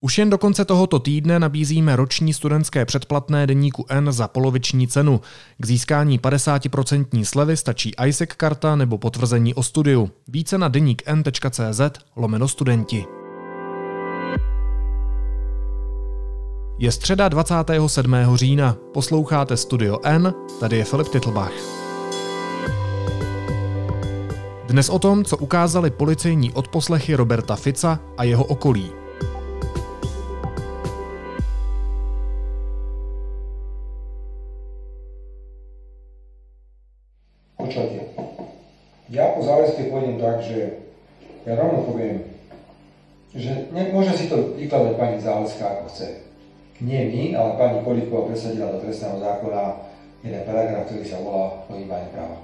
Už jen do konce tohoto týdne nabízíme roční studentské předplatné deníku N za poloviční cenu. K získání 50% slevy stačí ISEC karta nebo potvrzení o studiu. Více na deník n.cz lomeno studenti. Je středa 27. října. Posloucháte Studio N, tady je Filip Titlbach. Dnes o tom, co ukázali policejní odposlechy Roberta Fica a jeho okolí. Počujte, ja po záväzke pôjdem tak, že ja rovno poviem, že ne, môže si to vykladať pani záväzka ako chce. Nie my, ale pani Kolíková presadila do trestného zákona jeden paragraf, ktorý sa volá pohybanie práva.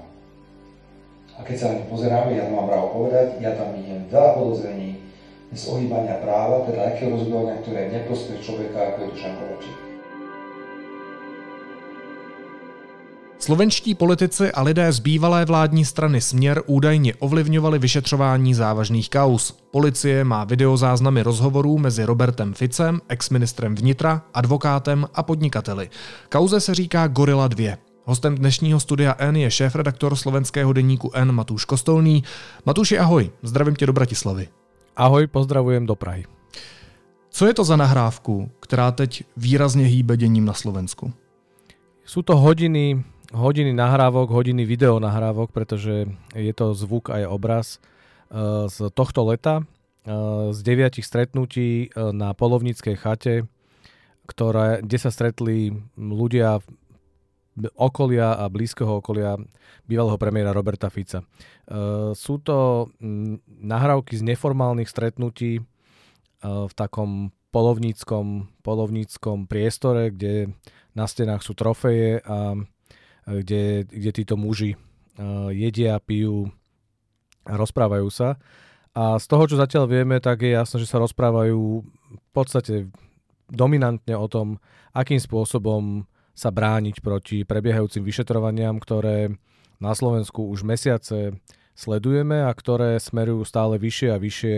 A keď sa na ňu pozeráme, ja to mám právo povedať, ja tam vidím veľa podozrení z ohýbania práva, teda takého rozhodovania, ktoré je neprospech človeka, ako je Dušan Kovačík. Slovenští politici a lidé z bývalé vládní strany Směr údajně ovlivňovali vyšetřování závažných kaus. Policie má videozáznamy rozhovorů mezi Robertem Ficem, exministrem vnitra, advokátem a podnikateli. Kauze se říká Gorila 2. Hostem dnešního studia N je šéf-redaktor slovenského deníku N Matúš Kostolný. Matúši, ahoj, zdravím tě do Bratislavy. Ahoj, pozdravujem do Prahy. Co je to za nahrávku, která teď výrazně hýbe děním na Slovensku? Sú to hodiny hodiny nahrávok, hodiny video nahrávok, pretože je to zvuk aj obraz eh, z tohto leta, eh, z deviatich stretnutí eh, na polovníckej chate, ktoré, kde sa stretli ľudia okolia a blízkeho okolia bývalého premiéra Roberta Fica. Sú to nahrávky z neformálnych stretnutí v takom polovníckom, polovníckom priestore, kde na stenách sú trofeje a kde, kde títo muži uh, jedia, pijú rozprávajú sa. A z toho, čo zatiaľ vieme, tak je jasné, že sa rozprávajú v podstate dominantne o tom, akým spôsobom sa brániť proti prebiehajúcim vyšetrovaniam, ktoré na Slovensku už mesiace sledujeme a ktoré smerujú stále vyššie a vyššie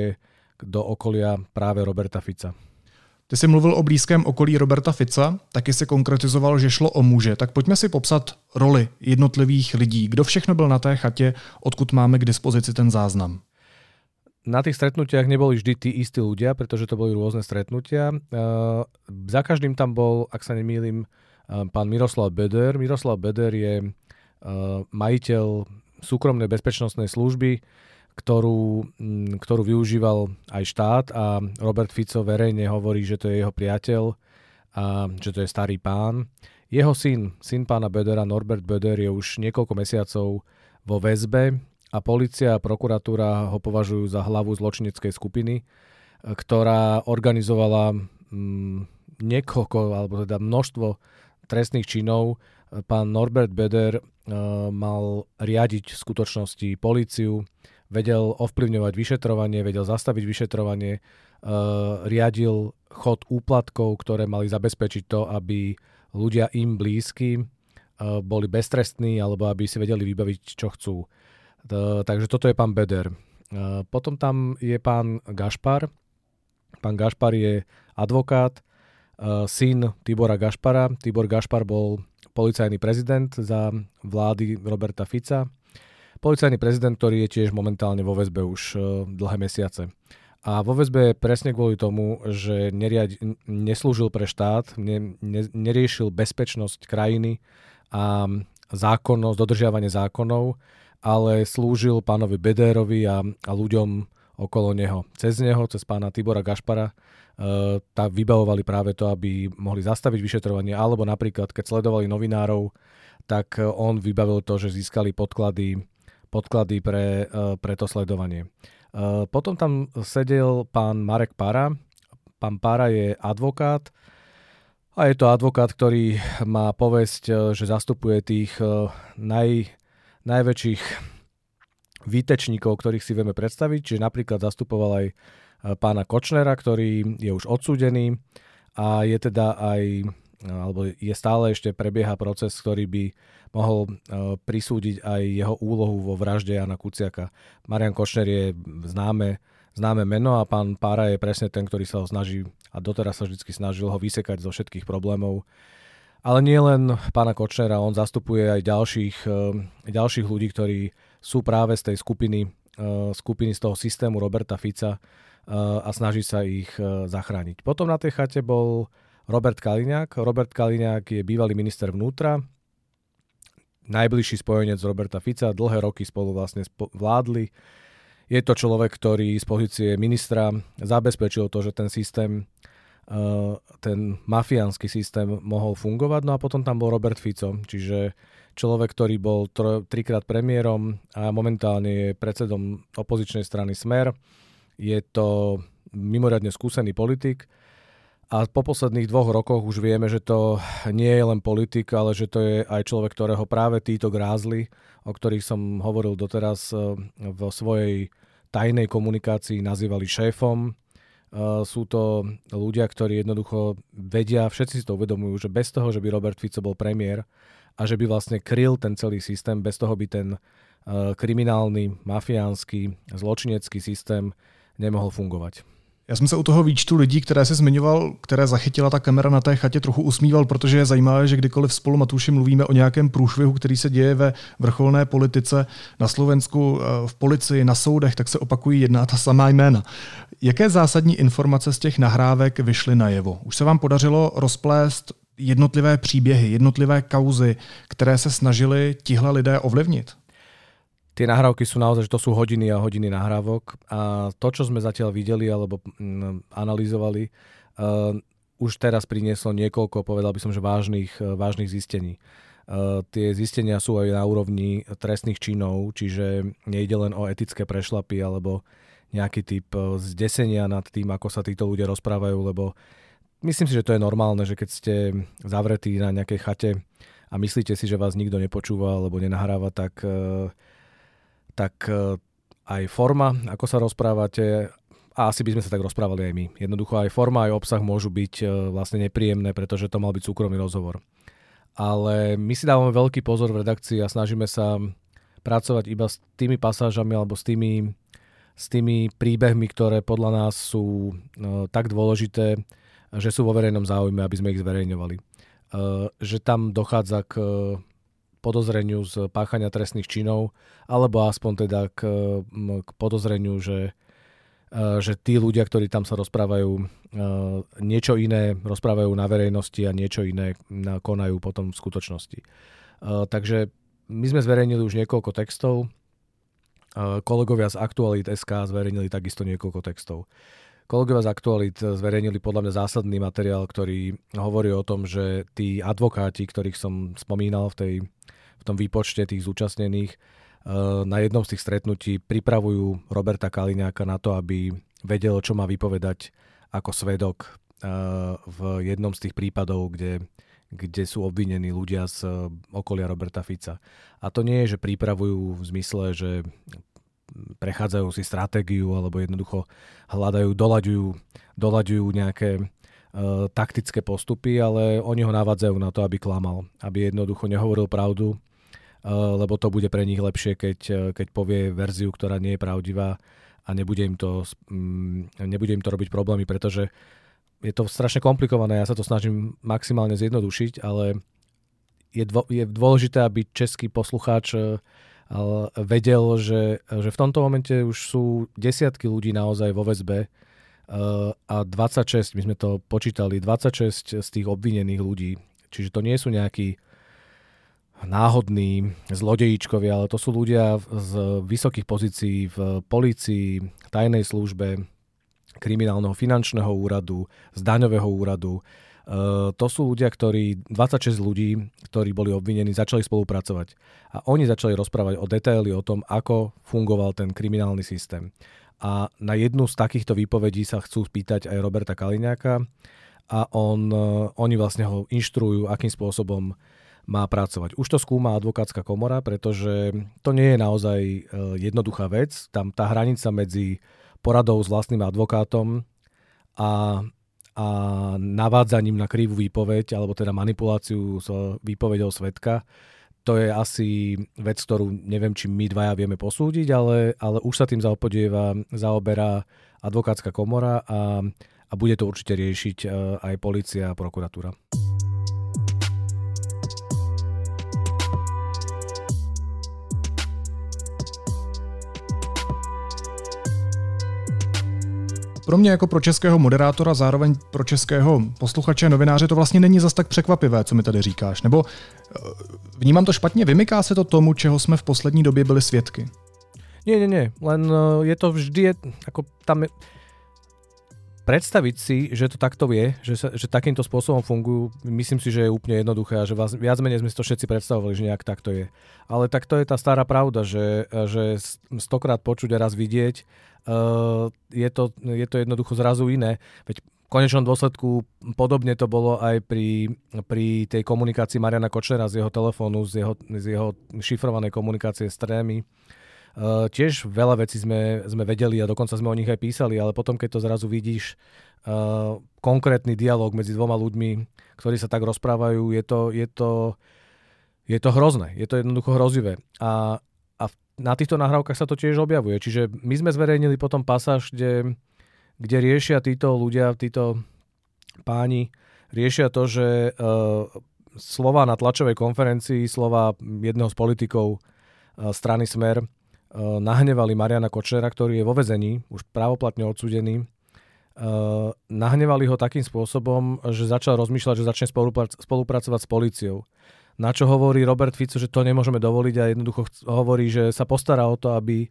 do okolia práve Roberta Fica. Ty jsi mluvil o blízkém okolí Roberta Fica, taky se konkretizoval, že šlo o muže. Tak pojďme si popsat roli jednotlivých lidí. Kdo všechno byl na té chatě, odkud máme k dispozici ten záznam? Na tých stretnutiach neboli vždy tí istí ľudia, pretože to boli rôzne stretnutia. Uh, za každým tam bol, ak sa nemýlim, uh, pán Miroslav Beder. Miroslav Beder je uh, majiteľ súkromnej bezpečnostnej služby, ktorú, mm, ktorú využíval aj štát a Robert Fico verejne hovorí, že to je jeho priateľ a že to je starý pán. Jeho syn, syn pána Bedera, Norbert Beder, je už niekoľko mesiacov vo väzbe a policia a prokuratúra ho považujú za hlavu zločineckej skupiny, ktorá organizovala mm, niekoľko, alebo teda množstvo trestných činov. Pán Norbert Beder uh, mal riadiť v skutočnosti políciu, vedel ovplyvňovať vyšetrovanie, vedel zastaviť vyšetrovanie, uh, riadil chod úplatkov, ktoré mali zabezpečiť to, aby ľudia im blízky uh, boli beztrestní alebo aby si vedeli vybaviť, čo chcú. Uh, takže toto je pán Beder. Uh, potom tam je pán Gašpar. Pán Gašpar je advokát, uh, syn Tibora Gašpara. Tibor Gašpar bol policajný prezident za vlády Roberta Fica policajný prezident, ktorý je tiež momentálne vo väzbe už uh, dlhé mesiace. A vo väzbe je presne kvôli tomu, že neriad, neslúžil pre štát, ne, ne, neriešil bezpečnosť krajiny a zákonnosť, dodržiavanie zákonov, ale slúžil pánovi Bedérovi a, a ľuďom okolo neho. Cez neho, cez pána Tibora Gašpara, uh, tak vybavovali práve to, aby mohli zastaviť vyšetrovanie, alebo napríklad, keď sledovali novinárov, tak on vybavil to, že získali podklady podklady pre, e, pre to sledovanie. E, potom tam sedel pán Marek Para. Pán Para je advokát a je to advokát, ktorý má povesť, e, že zastupuje tých naj, najväčších výtečníkov, ktorých si vieme predstaviť. Čiže napríklad zastupoval aj pána Kočnera, ktorý je už odsúdený a je teda aj alebo je stále ešte prebieha proces, ktorý by mohol uh, prisúdiť aj jeho úlohu vo vražde Jana Kuciaka. Marian Košner je známe, známe meno a pán Pára je presne ten, ktorý sa ho snaží a doteraz sa vždy snažil ho vysekať zo všetkých problémov. Ale nie len pána Kočnera, on zastupuje aj ďalších, ďalších ľudí, ktorí sú práve z tej skupiny, skupiny z toho systému Roberta Fica a snaží sa ich zachrániť. Potom na tej chate bol Robert Kaliňák. Robert Kaliňák je bývalý minister vnútra, najbližší spojenec Roberta Fica, dlhé roky spolu vlastne vládli. Je to človek, ktorý z pozície ministra zabezpečil to, že ten systém, eh, ten mafiánsky systém mohol fungovať. No a potom tam bol Robert Fico, čiže človek, ktorý bol trikrát premiérom a momentálne je predsedom opozičnej strany Smer. Je to mimoriadne skúsený politik a po posledných dvoch rokoch už vieme, že to nie je len politik, ale že to je aj človek, ktorého práve títo grázli, o ktorých som hovoril doteraz e, vo svojej tajnej komunikácii nazývali šéfom. E, sú to ľudia, ktorí jednoducho vedia, všetci si to uvedomujú, že bez toho, že by Robert Fico bol premiér a že by vlastne kryl ten celý systém, bez toho by ten e, kriminálny, mafiánsky, zločinecký systém nemohol fungovať. Já jsem se u toho výčtu lidí, které se zmiňoval, které zachytila ta kamera na té chatě, trochu usmíval, protože je zajímavé, že kdykoliv spolu Matuši mluvíme o nějakém průšvihu, který se děje ve vrcholné politice na Slovensku, eh, v policii, na soudech, tak se opakují jedna ta samá jména. Jaké zásadní informace z těch nahrávek vyšly najevo? Už se vám podařilo rozplést jednotlivé příběhy, jednotlivé kauzy, které se snažili tihle lidé ovlivnit? Tie nahrávky sú naozaj, že to sú hodiny a hodiny nahrávok a to, čo sme zatiaľ videli alebo mm, analyzovali, uh, už teraz prinieslo niekoľko, povedal by som, že vážnych, uh, vážnych zistení. Uh, tie zistenia sú aj na úrovni trestných činov, čiže nejde len o etické prešlapy alebo nejaký typ zdesenia nad tým, ako sa títo ľudia rozprávajú, lebo myslím si, že to je normálne, že keď ste zavretí na nejakej chate a myslíte si, že vás nikto nepočúva alebo nenahráva, tak uh, tak e, aj forma, ako sa rozprávate, a asi by sme sa tak rozprávali aj my. Jednoducho aj forma, aj obsah môžu byť e, vlastne nepríjemné, pretože to mal byť súkromný rozhovor. Ale my si dávame veľký pozor v redakcii a snažíme sa pracovať iba s tými pasážami alebo s tými, s tými príbehmi, ktoré podľa nás sú no, tak dôležité, že sú vo verejnom záujme, aby sme ich zverejňovali. Že tam dochádza k podozreniu z páchania trestných činov, alebo aspoň teda k, k podozreniu, že, e, že tí ľudia, ktorí tam sa rozprávajú e, niečo iné, rozprávajú na verejnosti a niečo iné konajú potom v skutočnosti. E, takže my sme zverejnili už niekoľko textov, kolegovia z Aktualit SK zverejnili takisto niekoľko textov. Kolegovia z Aktualit zverejnili podľa mňa zásadný materiál, ktorý hovorí o tom, že tí advokáti, ktorých som spomínal v tej tom výpočte tých zúčastnených eh, na jednom z tých stretnutí pripravujú Roberta Kaliňáka na to, aby vedel, čo má vypovedať ako svedok eh, v jednom z tých prípadov, kde, kde sú obvinení ľudia z eh, okolia Roberta Fica. A to nie je, že pripravujú v zmysle, že prechádzajú si stratégiu alebo jednoducho hľadajú, doľaďujú, doľaďujú nejaké taktické postupy, ale oni ho navádzajú na to, aby klamal, aby jednoducho nehovoril pravdu, lebo to bude pre nich lepšie, keď, eh, keď povie verziu, ktorá nie je pravdivá a nebude im to, mm, nebude im to robiť problémy, pretože je to strašne komplikované, ja sa to snažím maximálne zjednodušiť, ale je, dvo, je dôležité, aby český poslucháč eh, vedel, že, že v tomto momente už sú desiatky ľudí naozaj vo väzbe a 26, my sme to počítali, 26 z tých obvinených ľudí, čiže to nie sú nejakí náhodní zlodejíčkovia, ale to sú ľudia z vysokých pozícií v policii, tajnej službe, kriminálneho finančného úradu, z daňového úradu. E, to sú ľudia, ktorí, 26 ľudí, ktorí boli obvinení, začali spolupracovať. A oni začali rozprávať o detaily o tom, ako fungoval ten kriminálny systém. A na jednu z takýchto výpovedí sa chcú spýtať aj Roberta Kaliňáka a on, e, oni vlastne ho inštruujú, akým spôsobom má pracovať. Už to skúma advokátska komora, pretože to nie je naozaj e, jednoduchá vec. Tam tá hranica medzi poradou s vlastným advokátom a, a navádzaním na krivú výpoveď, alebo teda manipuláciu s výpovedou svetka, to je asi vec, ktorú neviem, či my dvaja vieme posúdiť, ale, ale už sa tým zaopodieva, zaoberá advokátska komora a, a bude to určite riešiť aj policia a prokuratúra. Pro mě jako pro českého moderátora, zároveň pro českého posluchače, novináře, to vlastně není zas tak překvapivé, co mi tady říkáš. Nebo eh, vnímám to špatně, vymyká se to tomu, čeho jsme v poslední době byli svědky. Nie, nie, nie. Len eh, je to vždy, je, ako tam je, predstaviť si, že to takto je, že, sa, že takýmto spôsobom fungujú, myslím si, že je úplne jednoduché a že vás, viac menej sme si to všetci predstavovali, že nejak takto je. Ale takto je tá stará pravda, že, že stokrát počuť a raz vidieť, je, to, je to jednoducho zrazu iné. Veď v konečnom dôsledku podobne to bolo aj pri, pri tej komunikácii Mariana Kočnera z jeho telefónu, z jeho, z jeho šifrovanej komunikácie s trémy Uh, tiež veľa vecí sme, sme vedeli a dokonca sme o nich aj písali, ale potom, keď to zrazu vidíš, uh, konkrétny dialog medzi dvoma ľuďmi, ktorí sa tak rozprávajú, je to, je to, je to hrozné, je to jednoducho hrozivé. A na týchto nahrávkach sa to tiež objavuje. Čiže my sme zverejnili potom pasáž, kde, kde riešia títo ľudia, títo páni, riešia to, že uh, slova na tlačovej konferencii, slova jedného z politikov uh, strany Smer, Eh, nahnevali Mariana Kočera, ktorý je vo vezení, už právoplatne odsudený. Eh, nahnevali ho takým spôsobom, že začal rozmýšľať, že začne spolupracovať s policiou. Na čo hovorí Robert Fico, že to nemôžeme dovoliť a jednoducho hovorí, že sa postará o to, aby,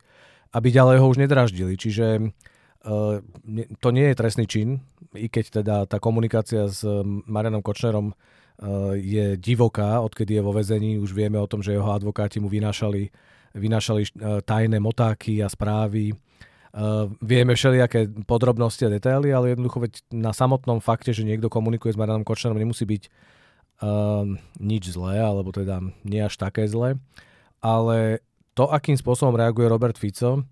aby ďalej ho už nedraždili. Čiže uh, to nie je trestný čin, i keď teda tá komunikácia s Marianom Kočnerom uh, je divoká, odkedy je vo vezení. Už vieme o tom, že jeho advokáti mu vynášali vynášali e, tajné motáky a správy. E, vieme všelijaké podrobnosti a detaily, ale jednoducho veď na samotnom fakte, že niekto komunikuje s Marianom Kočnerom, nemusí byť um, nič zlé, alebo teda nie až také zlé. Ale to, akým spôsobom reaguje Robert Fico,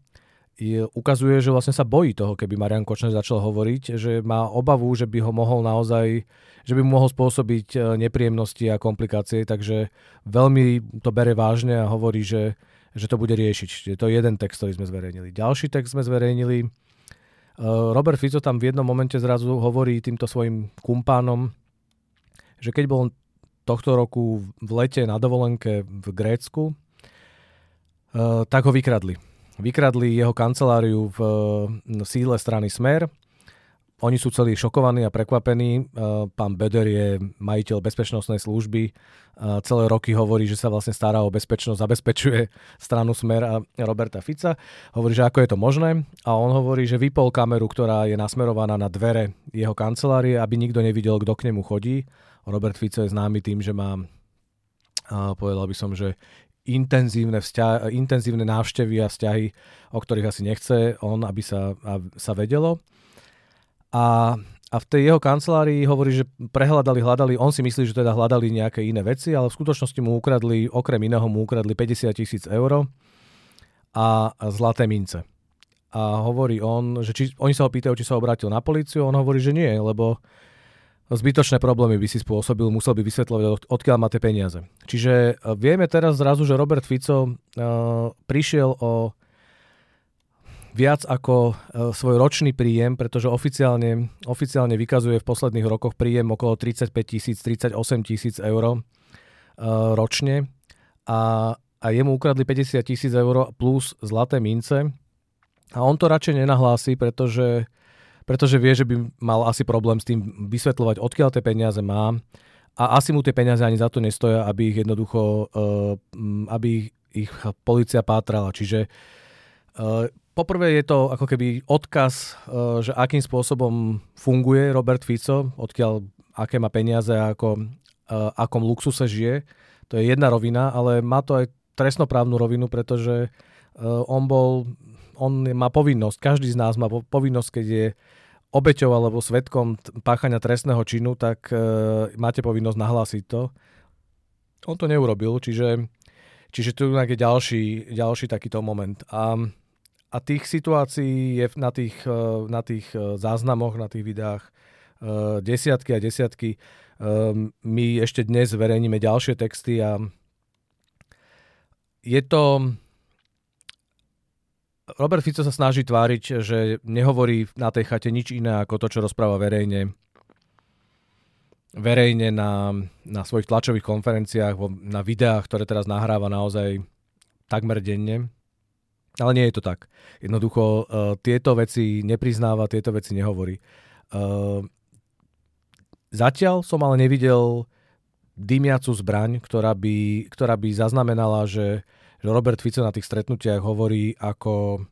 je, ukazuje, že vlastne sa bojí toho, keby Marian Kočner začal hovoriť, že má obavu, že by ho mohol naozaj, že by mu mohol spôsobiť nepríjemnosti a komplikácie, takže veľmi to bere vážne a hovorí, že že to bude riešiť. Čiže to je jeden text, ktorý sme zverejnili. Ďalší text sme zverejnili. Uh, Robert Fico tam v jednom momente zrazu hovorí týmto svojim kumpánom, že keď bol tohto roku v lete na dovolenke v Grécku, uh, tak ho vykradli. Vykradli jeho kanceláriu v, sídle strany Smer oni sú celí šokovaní a prekvapení. E, pán Beder je majiteľ bezpečnostnej služby. E, celé roky hovorí, že sa vlastne stará o bezpečnosť, zabezpečuje stranu Smer a Roberta Fica. Hovorí, že ako je to možné. A on hovorí, že vypol kameru, ktorá je nasmerovaná na dvere jeho kancelárie, aby nikto nevidel, kto k nemu chodí. Robert Fico je známy tým, že má, povedal by som, že intenzívne, vzťa- intenzívne návštevy a vzťahy, o ktorých asi nechce on, aby sa, sa vedelo. A, a v tej jeho kancelárii hovorí, že prehľadali, hľadali, on si myslí, že teda hľadali nejaké iné veci, ale v skutočnosti mu ukradli, okrem iného mu ukradli 50 tisíc eur a zlaté mince. A hovorí on, že či, oni sa ho pýtajú, či sa obrátil na políciu, on hovorí, že nie, lebo zbytočné problémy by si spôsobil, musel by vysvetľovať, od, odkiaľ má tie peniaze. Čiže e, vieme teraz zrazu, že Robert Fico uh, prišiel o viac ako e, svoj ročný príjem, pretože oficiálne, oficiálne vykazuje v posledných rokoch príjem okolo 35 tisíc, 38 tisíc eur ročne a, a jemu ukradli 50 tisíc eur plus zlaté mince a on to radšej nenahlási, pretože, pretože vie, že by mal asi problém s tým vysvetľovať, odkiaľ tie peniaze má a asi mu tie peniaze ani za to nestoja, aby ich jednoducho, uh, aby ich policia pátrala. Čiže uh, Poprvé je to ako keby odkaz, e, že akým spôsobom funguje Robert Fico, odkiaľ, aké má peniaze a ako, akom luxuse žije. To je jedna rovina, ale má to aj trestnoprávnu rovinu, pretože on bol, on má povinnosť, každý z nás má povinnosť, keď je obeťou alebo svetkom páchania trestného činu, tak máte povinnosť nahlásiť to. On to neurobil, čiže, čiže tu je ďalší, ďalší takýto moment. A a tých situácií je na tých, e, na tých e, záznamoch, na tých videách e, desiatky a desiatky. My ešte dnes zverejníme ďalšie texty a je to, Robert Fico sa snaží tváriť, že nehovorí na tej chate nič iné ako to, čo rozpráva verejne verejne na, na svojich tlačových konferenciách, na videách, ktoré teraz nahráva naozaj takmer denne. Ale nie je to tak. Jednoducho uh, tieto veci nepriznáva, tieto veci nehovorí. Uh, zatiaľ som ale nevidel dymiacu zbraň, ktorá by, ktorá by zaznamenala, že, že Robert Fico na tých stretnutiach hovorí, ako,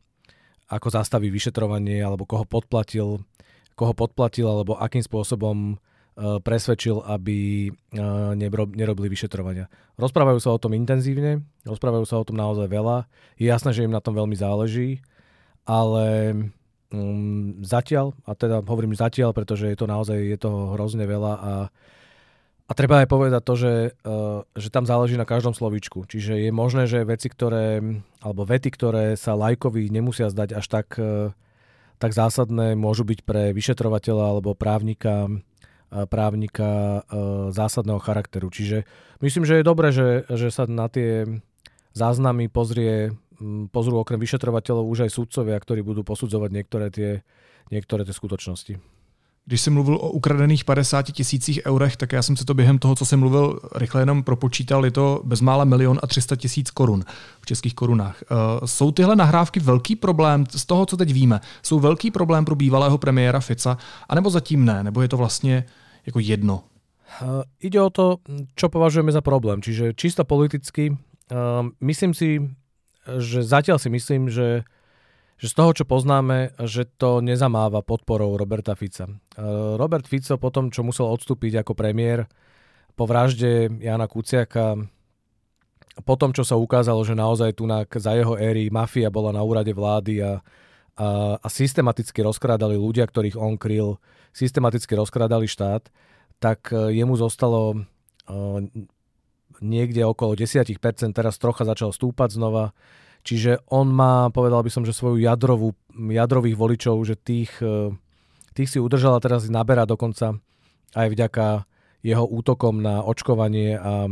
ako zastaví vyšetrovanie, alebo koho podplatil, koho podplatil, alebo akým spôsobom uh, presvedčil, aby uh, nerobili vyšetrovania. Rozprávajú sa o tom intenzívne, rozprávajú sa o tom naozaj veľa. Je jasné, že im na tom veľmi záleží, ale um, zatiaľ, a teda hovorím zatiaľ, pretože je to naozaj je toho hrozne veľa a a treba aj povedať to, že, uh, že tam záleží na každom slovíčku. Čiže je možné, že veci, ktoré, alebo vety, ktoré sa lajkovi nemusia zdať až tak, uh, tak zásadné, môžu byť pre vyšetrovateľa alebo právnika, uh, právnika uh, zásadného charakteru. Čiže myslím, že je dobré, že, že sa na tie záznamy pozrie, um, pozrú okrem vyšetrovateľov už aj súdcovia, ktorí budú posudzovať niektoré tie, niektoré tie skutočnosti. Když jsi mluvil o ukradených 50 tisících eurech, tak já jsem si to během toho, co jsem mluvil, rychle jenom propočítal, je to bezmála milion a 300 tisíc korun v českých korunách. Uh, jsou tyhle nahrávky velký problém z toho, co teď víme? Jsou velký problém pro bývalého premiéra Fica, anebo zatím ne? Nebo je to vlastně jako jedno? Uh, ide o to, čo považujeme za problém. Čiže čisto politicky, uh, myslím si, že zatiaľ si myslím, že že z toho, čo poznáme, že to nezamáva podporou Roberta Fica. E, Robert Fico po tom, čo musel odstúpiť ako premiér po vražde Jana Kuciaka, po tom, čo sa ukázalo, že naozaj tu za jeho éry mafia bola na úrade vlády a, a, a systematicky rozkrádali ľudia, ktorých on kryl, systematicky rozkrádali štát, tak e, jemu zostalo uh, niekde okolo 10%, teraz trocha začal stúpať znova. Čiže on má, povedal by som, že svoju jadrovú, jadrových voličov, že tých, e, tých si udržal a teraz naberá dokonca aj vďaka jeho útokom na očkovanie a,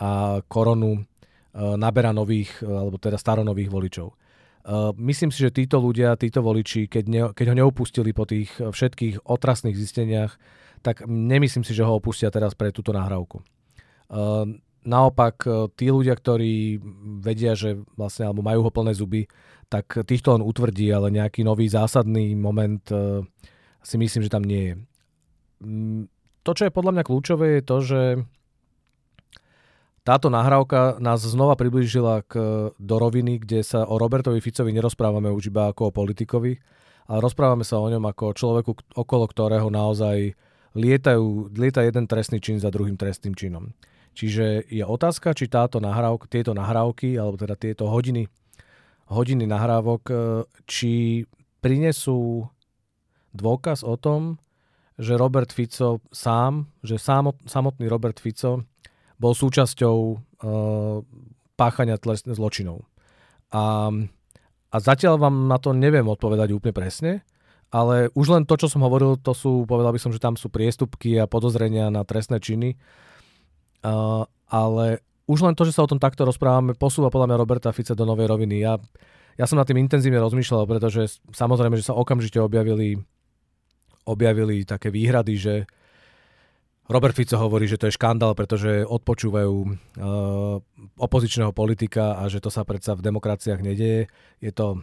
a koronu e, naberá nových, e, alebo teda staronových voličov. Myslím si, že títo ľudia, títo voliči, keď, ne, keď ho neupustili po tých všetkých otrasných zisteniach, tak nemyslím si, že ho opustia teraz pre túto nahrávku. Naopak, e, tí ľudia, ktorí vedia, že vlastne, alebo majú ho plné zuby, tak týchto len utvrdí, ale nejaký nový zásadný moment e, si myslím, že tam nie je. Mm, to, čo je podľa mňa kľúčové, je to, že táto nahrávka nás znova priblížila k, do roviny, kde sa o Robertovi Ficovi nerozprávame už iba ako o politikovi, ale rozprávame sa o ňom ako o človeku, okolo ktorého naozaj lietajú, lieta jeden trestný čin za druhým trestným činom. Čiže je otázka, či táto nahrávka, tieto nahrávky, alebo teda tieto hodiny, hodiny nahrávok, e, či prinesú dôkaz o tom, že Robert Fico sám, že samotný Robert Fico bol súčasťou uh, páchania tlesných zločinov. A, a zatiaľ vám na to neviem odpovedať úplne presne, ale už len to, čo som hovoril, to sú, povedal by som, že tam sú priestupky a podozrenia na trestné činy, Ale už len to, že sa o tom takto rozprávame, posúva podľa mňa Roberta Fica do novej roviny. Ja, ja som nad tým intenzívne rozmýšľal, pretože samozrejme, že sa okamžite objavili, objavili také výhrady, že Robert Fico hovorí, že to je škandál, pretože odpočúvajú uh, opozičného politika a že to sa predsa v demokraciách nedieje. Je to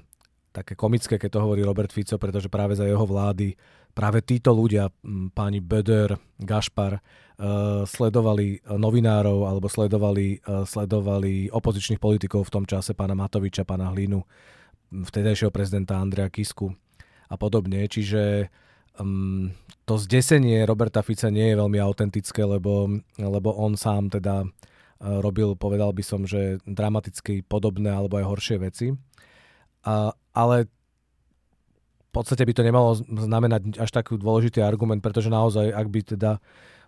také komické, keď to hovorí Robert Fico, pretože práve za jeho vlády práve títo ľudia, páni Böder, Gašpar, uh, sledovali novinárov alebo sledovali, uh, sledovali opozičných politikov v tom čase, pána Matoviča, pána Hlinu, vtedajšieho prezidenta Andrea Kisku a podobne. Čiže um, to zdesenie Roberta Fica nie je veľmi autentické, lebo, lebo on sám teda uh, robil, povedal by som, že dramaticky podobné alebo aj horšie veci. Uh, ale podstate by to nemalo znamenať až taký dôležitý argument, pretože naozaj, ak by teda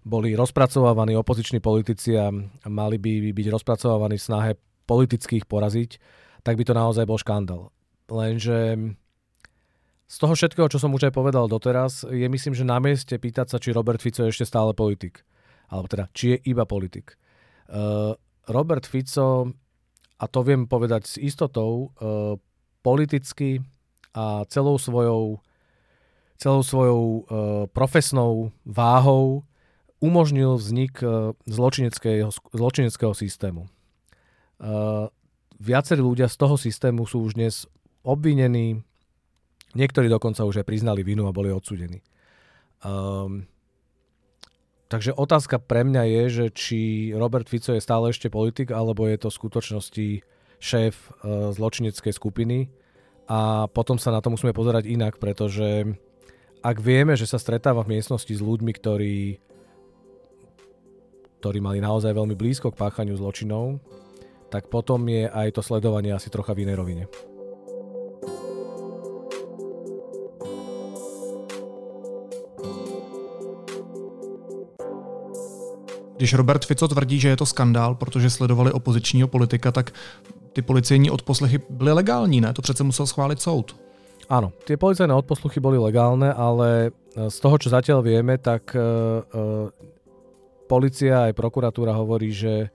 boli rozpracovávaní opoziční politici a mali by byť rozpracovávaní v snahe politických poraziť, tak by to naozaj bol škandál. Lenže z toho všetkého, čo som už aj povedal doteraz, je myslím, že na mieste pýtať sa, či Robert Fico je ešte stále politik. Alebo teda, či je iba politik. Uh, Robert Fico, a to viem povedať s istotou, uh, politicky a celou svojou, celou svojou uh, profesnou váhou umožnil vznik uh, zločineckého, zločineckého systému. Uh, viacerí ľudia z toho systému sú už dnes obvinení, niektorí dokonca už aj priznali vinu a boli odsudení. Um, takže otázka pre mňa je, že či Robert Fico je stále ešte politik, alebo je to v skutočnosti šéf uh, zločineckej skupiny. A potom sa na to musíme pozerať inak, pretože ak vieme, že sa stretáva v miestnosti s ľuďmi, ktorí, ktorí mali naozaj veľmi blízko k páchaniu zločinov, tak potom je aj to sledovanie asi trocha v inej rovine. Když Robert Fico tvrdí, že je to skandál, protože sledovali opozičního politika, tak ty policejní odposlechy byly legální, ne? To přece musel schváliť soud. Áno, tie policajné odposluchy boli legálne, ale e, z toho, čo zatiaľ vieme, tak uh, uh, policia aj prokuratúra hovorí, že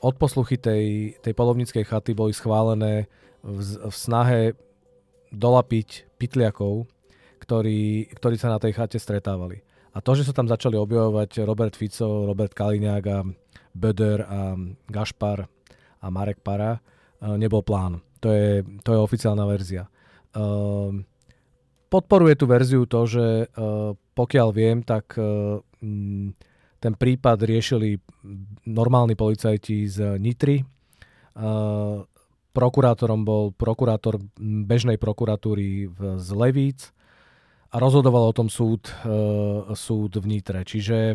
odposluchy tej, tej polovníckej chaty boli schválené v, v snahe dolapiť pytliakov, ktorí, ktorí sa na tej chate stretávali. A to, že sa tam začali objavovať Robert Fico, Robert Kaliňák a Böder a Gašpar a Marek Para, nebol plán. To je, to je oficiálna verzia. Ehm, podporuje tú verziu to, že e, pokiaľ viem, tak e, ten prípad riešili normálni policajti z Nitry. Prokurátorom bol prokurátor bežnej prokuratúry z Levíc a rozhodoval o tom súd, súd v Nitre. Čiže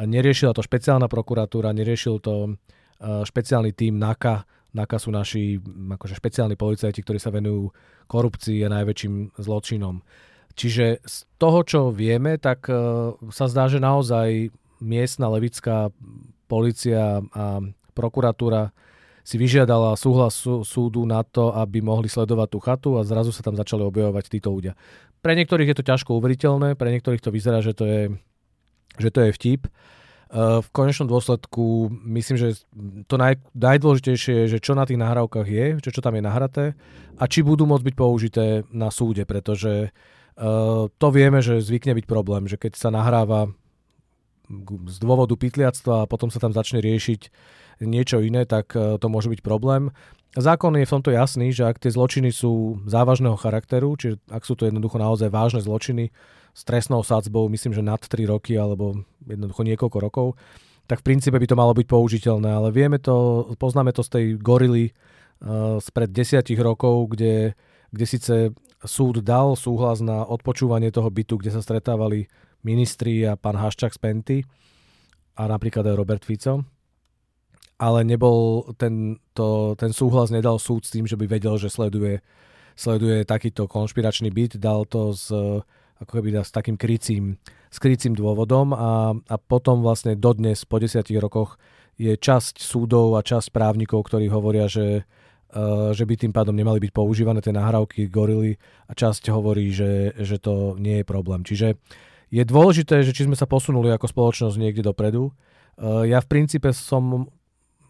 neriešila to špeciálna prokuratúra, neriešil to špeciálny tým NAKA, NAKA sú naši akože špeciálni policajti, ktorí sa venujú korupcii a najväčším zločinom. Čiže z toho, čo vieme, tak uh, sa zdá, že naozaj miestna levická policia a prokuratúra si vyžiadala súhlas súdu na to, aby mohli sledovať tú chatu a zrazu sa tam začali objavovať títo ľudia. Pre niektorých je to ťažko uveriteľné, pre niektorých to vyzerá, že to je, že to je vtip. Eh, v konečnom dôsledku myslím, že to naj, najdôležitejšie je, že čo na tých nahrávkach je, čo, čo tam je nahraté a či budú môcť byť použité na súde, pretože uh, to vieme, že zvykne byť problém, že keď sa nahráva z dôvodu pytliactva a potom sa tam začne riešiť niečo iné, tak uh, to môže byť problém. Zákon je v tomto jasný, že ak tie zločiny sú závažného charakteru, čiže ak sú to jednoducho naozaj vážne zločiny, s trestnou sadzbou, myslím, že nad 3 roky alebo jednoducho niekoľko rokov, tak v princípe by to malo byť použiteľné, ale vieme to, poznáme to z tej gorily uh, spred desiatich rokov, kde, kde síce súd dal súhlas na odpočúvanie toho bytu, kde sa stretávali ministri a pán Haščák z Penty a napríklad aj Robert Fico, ale nebol ten, to, ten súhlas nedal súd s tým, že by vedel, že sleduje, sleduje takýto konšpiračný byt, dal to z ako keby s takým krycím, s krycím dôvodom a, a potom vlastne dodnes po desiatich rokoch je časť súdov a časť právnikov, ktorí hovoria, že, uh, že by tým pádom nemali byť používané tie nahrávky gorily a časť hovorí, že, že to nie je problém. Čiže je dôležité, že či sme sa posunuli ako spoločnosť niekde dopredu. Uh, ja v princípe som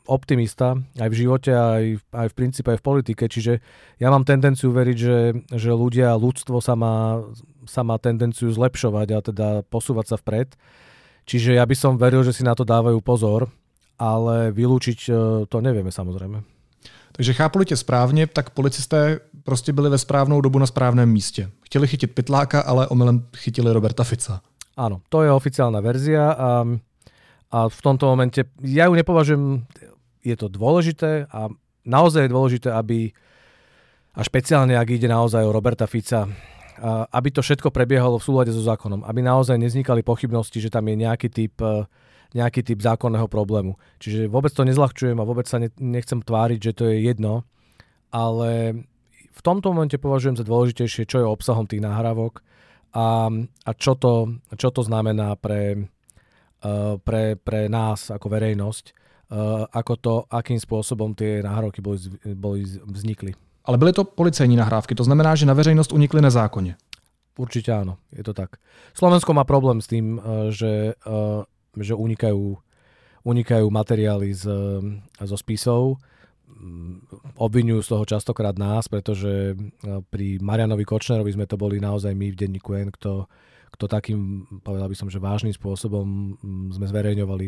optimista aj v živote, aj, aj v princípe aj v politike, čiže ja mám tendenciu veriť, že, že ľudia, ľudstvo sa má, sa má tendenciu zlepšovať a teda posúvať sa vpred. Čiže ja by som veril, že si na to dávajú pozor, ale vylúčiť e, to nevieme samozrejme. Takže chápu tě správně, tak policisté prostě byli ve správnou dobu na správném místě. Chtěli chytit pytláka, ale omylem chytili Roberta Fica. Áno, to je oficiálna verzia a, a v tomto momente ja ju nepovažujem je to dôležité a naozaj je dôležité, aby a špeciálne, ak ide naozaj o Roberta Fica, aby to všetko prebiehalo v súlade so zákonom, aby naozaj neznikali pochybnosti, že tam je nejaký typ, e, nejaký typ zákonného problému. Čiže vôbec to nezľahčujem a vôbec sa nechcem tváriť, že to je jedno, ale v tomto momente považujem za dôležitejšie, čo je obsahom tých nahrávok a, a čo, to, čo to znamená pre, e, pre, pre nás ako verejnosť Eh, ako to, akým spôsobom tie nahrávky boli, boli vznikli. Ale byly to policejní nahrávky, to znamená, že na veřejnost unikly nezákonně. Určite áno, je to tak. Slovensko má problém s tým, eh, že, eh, že unikajú, unikajú materiály z, zo spisov. obvinujú z toho častokrát nás, pretože pri Marianovi Kočnerovi sme to boli naozaj my v denníku N, kto, kto takým, povedal by som, že vážnym spôsobom sme zverejňovali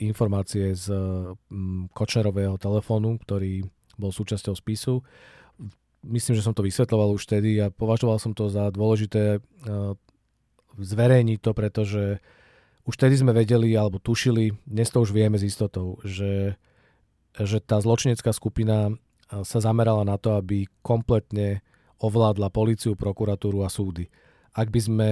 informácie z Kočnerového telefónu, ktorý bol súčasťou spisu. Myslím, že som to vysvetloval už vtedy a považoval som to za dôležité zverejniť to, pretože už vtedy sme vedeli alebo tušili, dnes to už vieme s istotou, že, že tá zločinecká skupina sa zamerala na to, aby kompletne ovládla policiu, prokuratúru a súdy. Ak by sme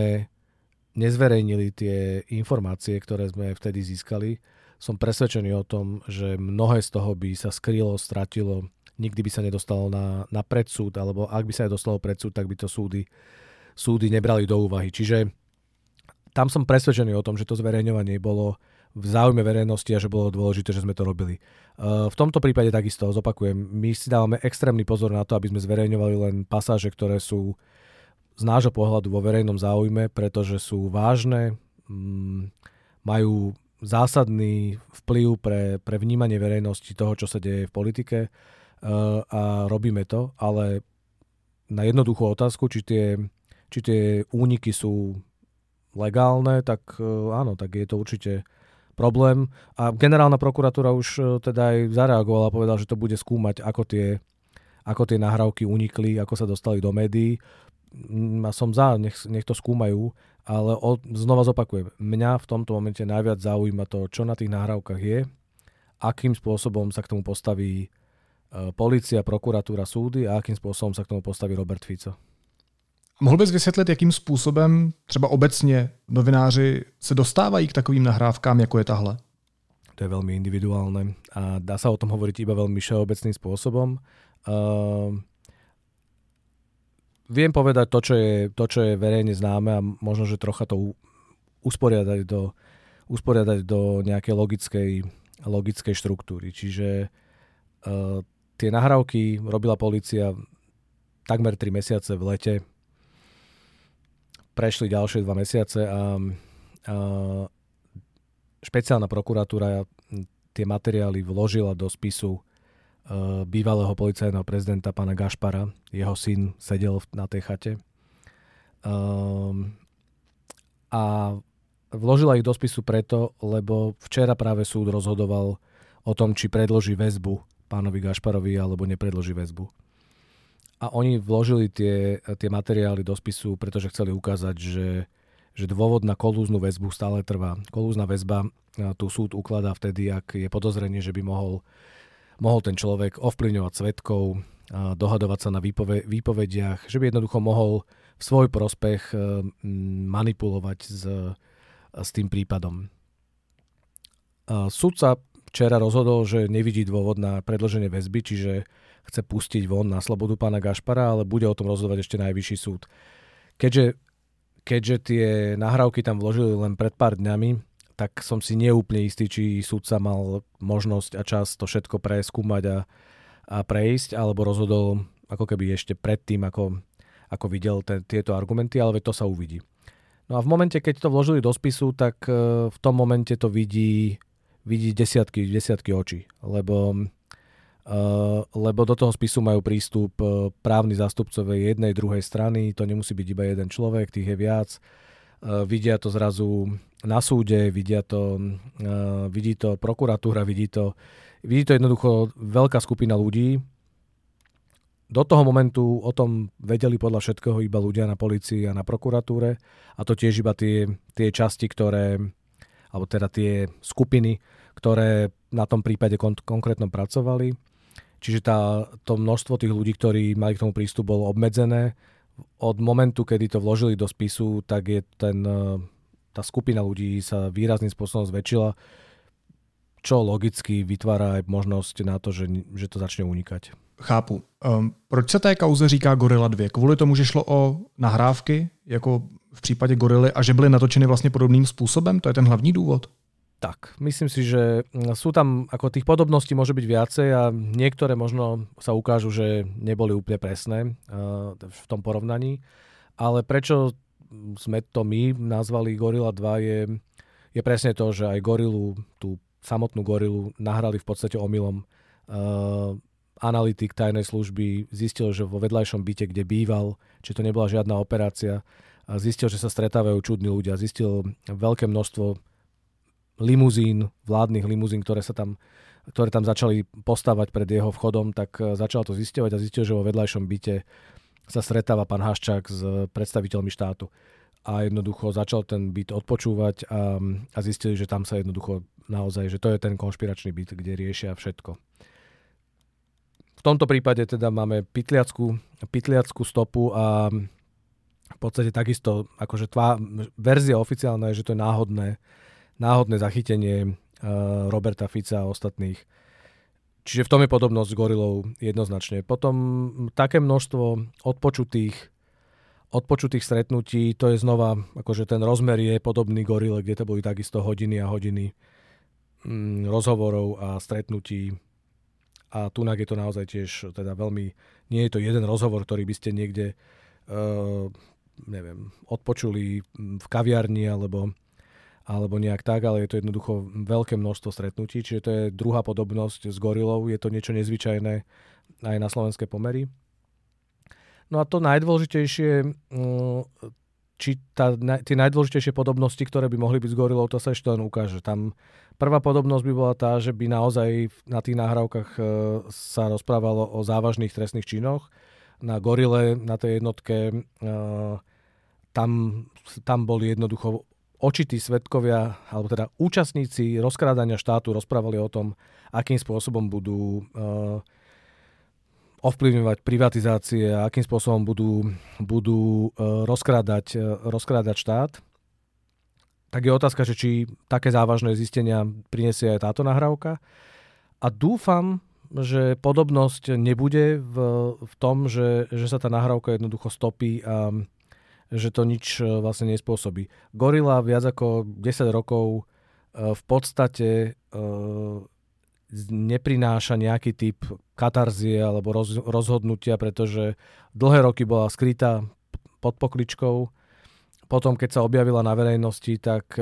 nezverejnili tie informácie, ktoré sme vtedy získali, som presvedčený o tom, že mnohé z toho by sa skrylo, stratilo, nikdy by sa nedostalo na, na predsúd, alebo ak by sa aj dostalo predsúd, tak by to súdy, súdy nebrali do úvahy. Čiže tam som presvedčený o tom, že to zverejňovanie bolo v záujme verejnosti a že bolo dôležité, že sme to robili. Uh, v tomto prípade takisto zopakujem, my si dávame extrémny pozor na to, aby sme zverejňovali len pasáže, ktoré sú z nášho pohľadu vo verejnom záujme, pretože sú vážne, mm, majú zásadný vplyv pre, pre vnímanie verejnosti toho, čo sa deje v politike a robíme to, ale na jednoduchú otázku, či tie, či tie úniky sú legálne, tak e, áno, tak je to určite problém. A generálna prokuratúra už e, teda aj zareagovala a povedala, že to bude skúmať, ako tie, ako tie nahrávky unikli, ako sa dostali do médií. Mm, a som za, nech, nech to skúmajú, ale o, znova zopakujem, mňa v tomto momente najviac zaujíma to, čo na tých nahrávkach je, akým spôsobom sa k tomu postaví policia, prokuratúra, súdy a akým spôsobom sa k tomu postaví Robert Fico. Mohl bys vysvětlit, jakým způsobem třeba obecně novináři se dostávají k takovým nahrávkám, jako je tahle? To je veľmi individuálne a dá sa o tom hovoriť iba veľmi všeobecným spôsobom. Uh, viem povedať to čo, je, to, čo je verejne známe a možno, že trocha to usporiadať do, usporiadať do nejakej logickej, logickej štruktúry. Čiže uh, tie nahrávky robila policia takmer 3 mesiace v lete prešli ďalšie dva mesiace a, a špeciálna prokuratúra tie materiály vložila do spisu uh, bývalého policajného prezidenta pána Gašpara. Jeho syn sedel na tej chate. Um, a vložila ich do spisu preto, lebo včera práve súd rozhodoval o tom, či predloží väzbu pánovi Gašparovi alebo nepredloží väzbu a oni vložili tie, tie materiály do spisu, pretože chceli ukázať, že, že dôvod na kolúznu väzbu stále trvá. Kolúzna väzba tu súd ukladá vtedy, ak je podozrenie, že by mohol, mohol ten človek ovplyvňovať svetkov, dohadovať sa na výpove, výpovediach, že by jednoducho mohol v svoj prospech manipulovať s, s tým prípadom. Súdca včera rozhodol, že nevidí dôvod na predloženie väzby, čiže chce pustiť von na slobodu pána Gašpara, ale bude o tom rozhodovať ešte najvyšší súd. Keďže, keďže tie nahrávky tam vložili len pred pár dňami, tak som si neúplne istý, či súdca mal možnosť a čas to všetko preskúmať a, a prejsť, alebo rozhodol ako keby ešte predtým, ako, ako videl ten, tieto argumenty, ale to sa uvidí. No a v momente, keď to vložili do spisu, tak e, v tom momente to vidí, vidí desiatky, desiatky očí, lebo Eh, lebo do toho spisu majú prístup eh, právni zástupcovia jednej, druhej strany, to nemusí byť iba jeden človek, tých je viac. Eh, vidia to zrazu na súde, vidia to, vidí to prokuratúra, vidí to, vidí to jednoducho veľká skupina ľudí. Do toho momentu o tom vedeli podľa všetkého iba ľudia na policii a na prokuratúre a to tiež iba tie, tie časti, ktoré, alebo teda tie skupiny, ktoré na tom prípade kon- konkrétnom pracovali. Čiže tá, to množstvo tých ľudí, ktorí mali k tomu prístup, bolo obmedzené. Od momentu, kedy to vložili do spisu, tak je ten, e, tá skupina ľudí sa výrazným spôsobom zväčšila, čo logicky vytvára aj možnosť na to, že, že to začne unikať. Chápu. Um, proč se té kauze říká Gorilla 2? Kvůli tomu, že šlo o nahrávky, jako v případě Gorily, a že byly natočeny vlastně podobným způsobem? To je ten hlavní důvod? Tak, myslím si, že mm, sú tam, ako tých podobností môže byť viacej a niektoré možno sa ukážu, že neboli úplne presné uh, v tom porovnaní. Ale prečo sme to my nazvali Gorilla 2 je, je presne to, že aj Gorilu, tú samotnú Gorilu nahrali v podstate omylom analytik tajnej služby zistil, že vo vedľajšom byte, kde býval, či to nebola žiadna operácia, zistil, že sa stretávajú čudní ľudia. Zistil veľké množstvo limuzín, vládnych limuzín, ktoré sa tam ktoré tam začali postávať pred jeho vchodom, tak e, začal to zisťovať a zistil, že vo vedľajšom byte sa stretáva pán Haščák s predstaviteľmi štátu. A jednoducho začal ten byt odpočúvať a, a zistili, že tam sa jednoducho naozaj, že to je ten konšpiračný byt, kde riešia všetko tomto prípade teda máme pytliackú, pytliackú stopu a v podstate takisto, akože tvá verzia oficiálna je, že to je náhodné, náhodné zachytenie uh, Roberta Fica a ostatných. Čiže v tom je podobnosť s gorilou jednoznačne. Potom také množstvo odpočutých, odpočutých stretnutí, to je znova, akože ten rozmer je podobný gorile, kde to boli takisto hodiny a hodiny mm, rozhovorov a stretnutí a tunak je to naozaj tiež teda veľmi, nie je to jeden rozhovor, ktorý by ste niekde uh, neviem, odpočuli v kaviarni alebo, alebo nejak tak, ale je to jednoducho veľké množstvo stretnutí, čiže to je druhá podobnosť s gorilou, je to niečo nezvyčajné aj na slovenské pomery. No a to najdôležitejšie, mm, či tá, tie najdôležitejšie podobnosti, ktoré by mohli byť s gorilou, to sa ešte len ukáže. Tam Prvá podobnosť by bola tá, že by naozaj na tých nahrávkach e, sa rozprávalo o závažných trestných činoch. Na Gorile, na tej jednotke, e, tam, tam boli jednoducho očití svetkovia, alebo teda účastníci rozkrádania štátu rozprávali o tom, akým spôsobom budú e, ovplyvňovať privatizácie a akým spôsobom budú, budú rozkrádať, rozkrádať štát tak je otázka, že či také závažné zistenia prinesie aj táto nahrávka. A dúfam, že podobnosť nebude v, v tom, že, že sa tá nahrávka jednoducho stopí a že to nič e, vlastne nespôsobí. Gorila viac ako 10 rokov e, v podstate e, neprináša nejaký typ katarzie alebo roz, rozhodnutia, pretože dlhé roky bola skrytá pod pokličkou potom, keď sa objavila na verejnosti, tak,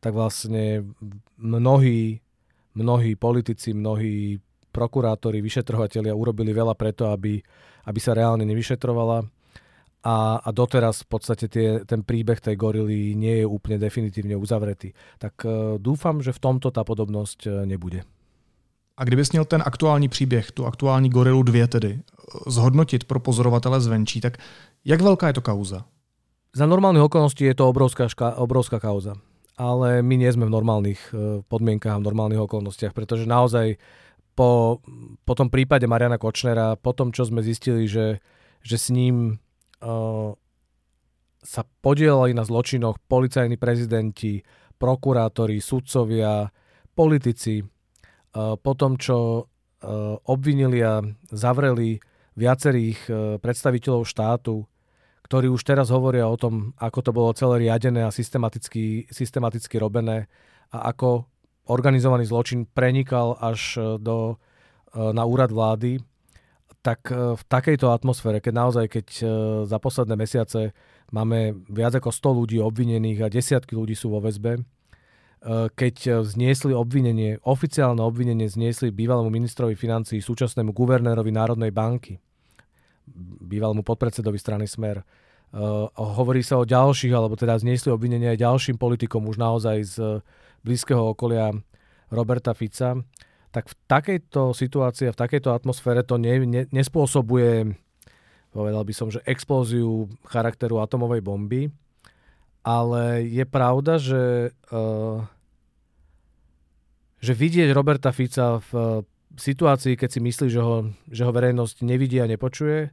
tak vlastne mnohí, mnohí politici, mnohí prokurátori, vyšetrovateľia urobili veľa preto, aby, aby sa reálne nevyšetrovala. A, a doteraz v podstate tie, ten príbeh tej gorily nie je úplne definitívne uzavretý. Tak uh, dúfam, že v tomto tá podobnosť uh, nebude. A kdybys měl ten aktuální příběh, tu aktuální gorilu 2 tedy, zhodnotit pro pozorovatele zvenčí, tak jak velká je to kauza? Za normálnych okolností je to obrovská, ška, obrovská kauza. Ale my nie sme v normálnych e, podmienkach a v normálnych okolnostiach, pretože naozaj po, po tom prípade Mariana Kočnera, po tom, čo sme zistili, že, že s ním uh, sa podielali na zločinoch policajní prezidenti, prokurátori, sudcovia, politici, uh, po tom, čo uh, obvinili a zavreli viacerých uh, predstaviteľov štátu, ktorí už teraz hovoria o tom, ako to bolo celé riadené a systematicky, systematicky robené a ako organizovaný zločin prenikal až e, do, e, na úrad vlády, tak e, v takejto atmosfére, keď naozaj, keď za posledné mesiace máme viac ako 100 ľudí obvinených a desiatky ľudí sú vo väzbe, keď zniesli obvinenie, oficiálne obvinenie zniesli bývalému ministrovi financí, súčasnému guvernérovi Národnej banky, bývalému podpredsedovi strany Smer. Hovorí sa o ďalších, alebo teda zniesli obvinenia aj ďalším politikom už naozaj z blízkeho okolia Roberta Fica, tak v takejto situácii a v takejto atmosfére to ne, ne, nespôsobuje, povedal by som, že explóziu charakteru atomovej bomby, ale je pravda, že, uh, že vidieť Roberta Fica v situácii, keď si myslí, že ho, že ho verejnosť nevidí a nepočuje,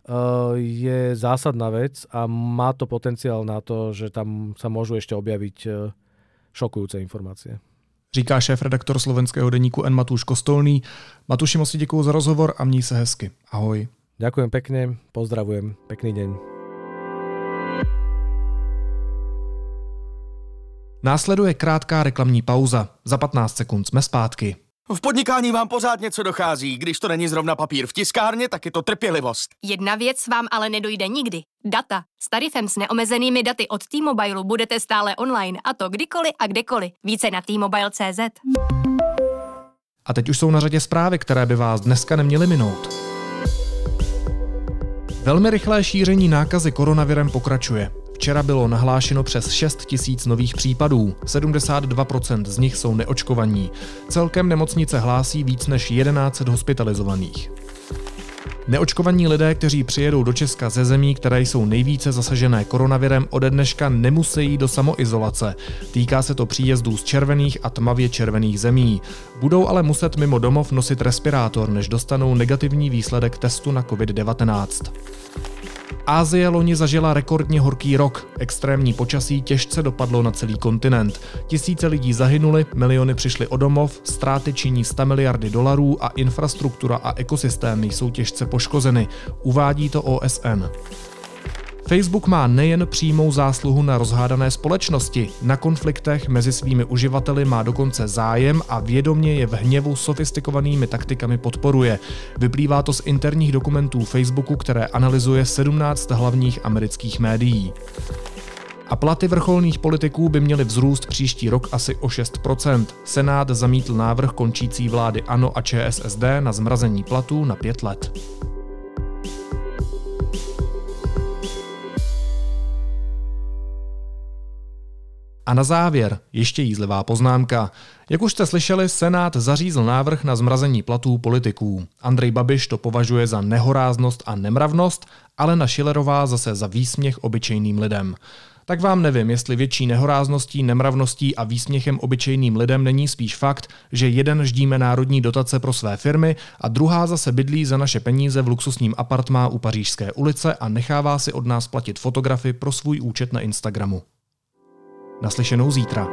Eh, je zásadná vec a má to potenciál na to, že tam sa môžu ešte objaviť eh, šokujúce informácie. Říká šéf redaktor slovenského deníku N. Matúš Kostolný. Matuši, moc děkuji za rozhovor a měj se hezky. Ahoj. Ďakujem pekne, pozdravujem, pekný deň. Následuje krátká reklamní pauza. Za 15 sekund jsme zpátky. V podnikání vám pořád něco dochází. Když to není zrovna papír v tiskárně, tak je to trpělivost. Jedna věc vám ale nedojde nikdy. Data. S tarifem s neomezenými daty od T-Mobile budete stále online a to kdykoliv a kdekoliv. Více na T-Mobile.cz. A teď už jsou na řadě zprávy, které by vás dneska neměly minout. Velmi rychlé šíření nákazy koronavirem pokračuje. Včera bylo nahlášeno přes 6 tisíc nových případů, 72% z nich jsou neočkovaní. Celkem nemocnice hlásí víc než 11 hospitalizovaných. Neočkovaní lidé, kteří přijedou do Česka ze zemí, které jsou nejvíce zasažené koronavirem, ode dneška nemusí do samoizolace. Týká se to příjezdů z červených a tmavě červených zemí. Budou ale muset mimo domov nosit respirátor, než dostanou negativní výsledek testu na COVID-19. Ázie loni zažila rekordně horký rok. Extrémní počasí těžce dopadlo na celý kontinent. Tisíce lidí zahynuli, miliony přišly o domov, ztráty činí 100 miliardy dolarů a infrastruktura a ekosystémy jsou těžce poškozeny, uvádí to OSN. Facebook má nejen přímou zásluhu na rozhádané společnosti, na konfliktech mezi svými uživateli má dokonce zájem a vědomně je v hněvu sofistikovanými taktikami podporuje. Vyplývá to z interních dokumentů Facebooku, které analyzuje 17 hlavních amerických médií. A platy vrcholných politiků by měly vzrůst příští rok asi o 6%. Senát zamítl návrh končící vlády ANO a ČSSD na zmrazení platů na 5 let. A na závěr ještě jízlivá poznámka. Jak už jste slyšeli, Senát zařízl návrh na zmrazení platů politiků. Andrej Babiš to považuje za nehoráznost a nemravnost, ale na Šilerová zase za výsměch obyčejným lidem. Tak vám nevím, jestli větší nehorázností, nemravností a výsměchem obyčejným lidem není spíš fakt, že jeden ždíme národní dotace pro své firmy a druhá zase bydlí za naše peníze v luxusním apartmá u Pařížské ulice a nechává si od nás platit fotografy pro svůj účet na Instagramu. Naslyšenou zítra.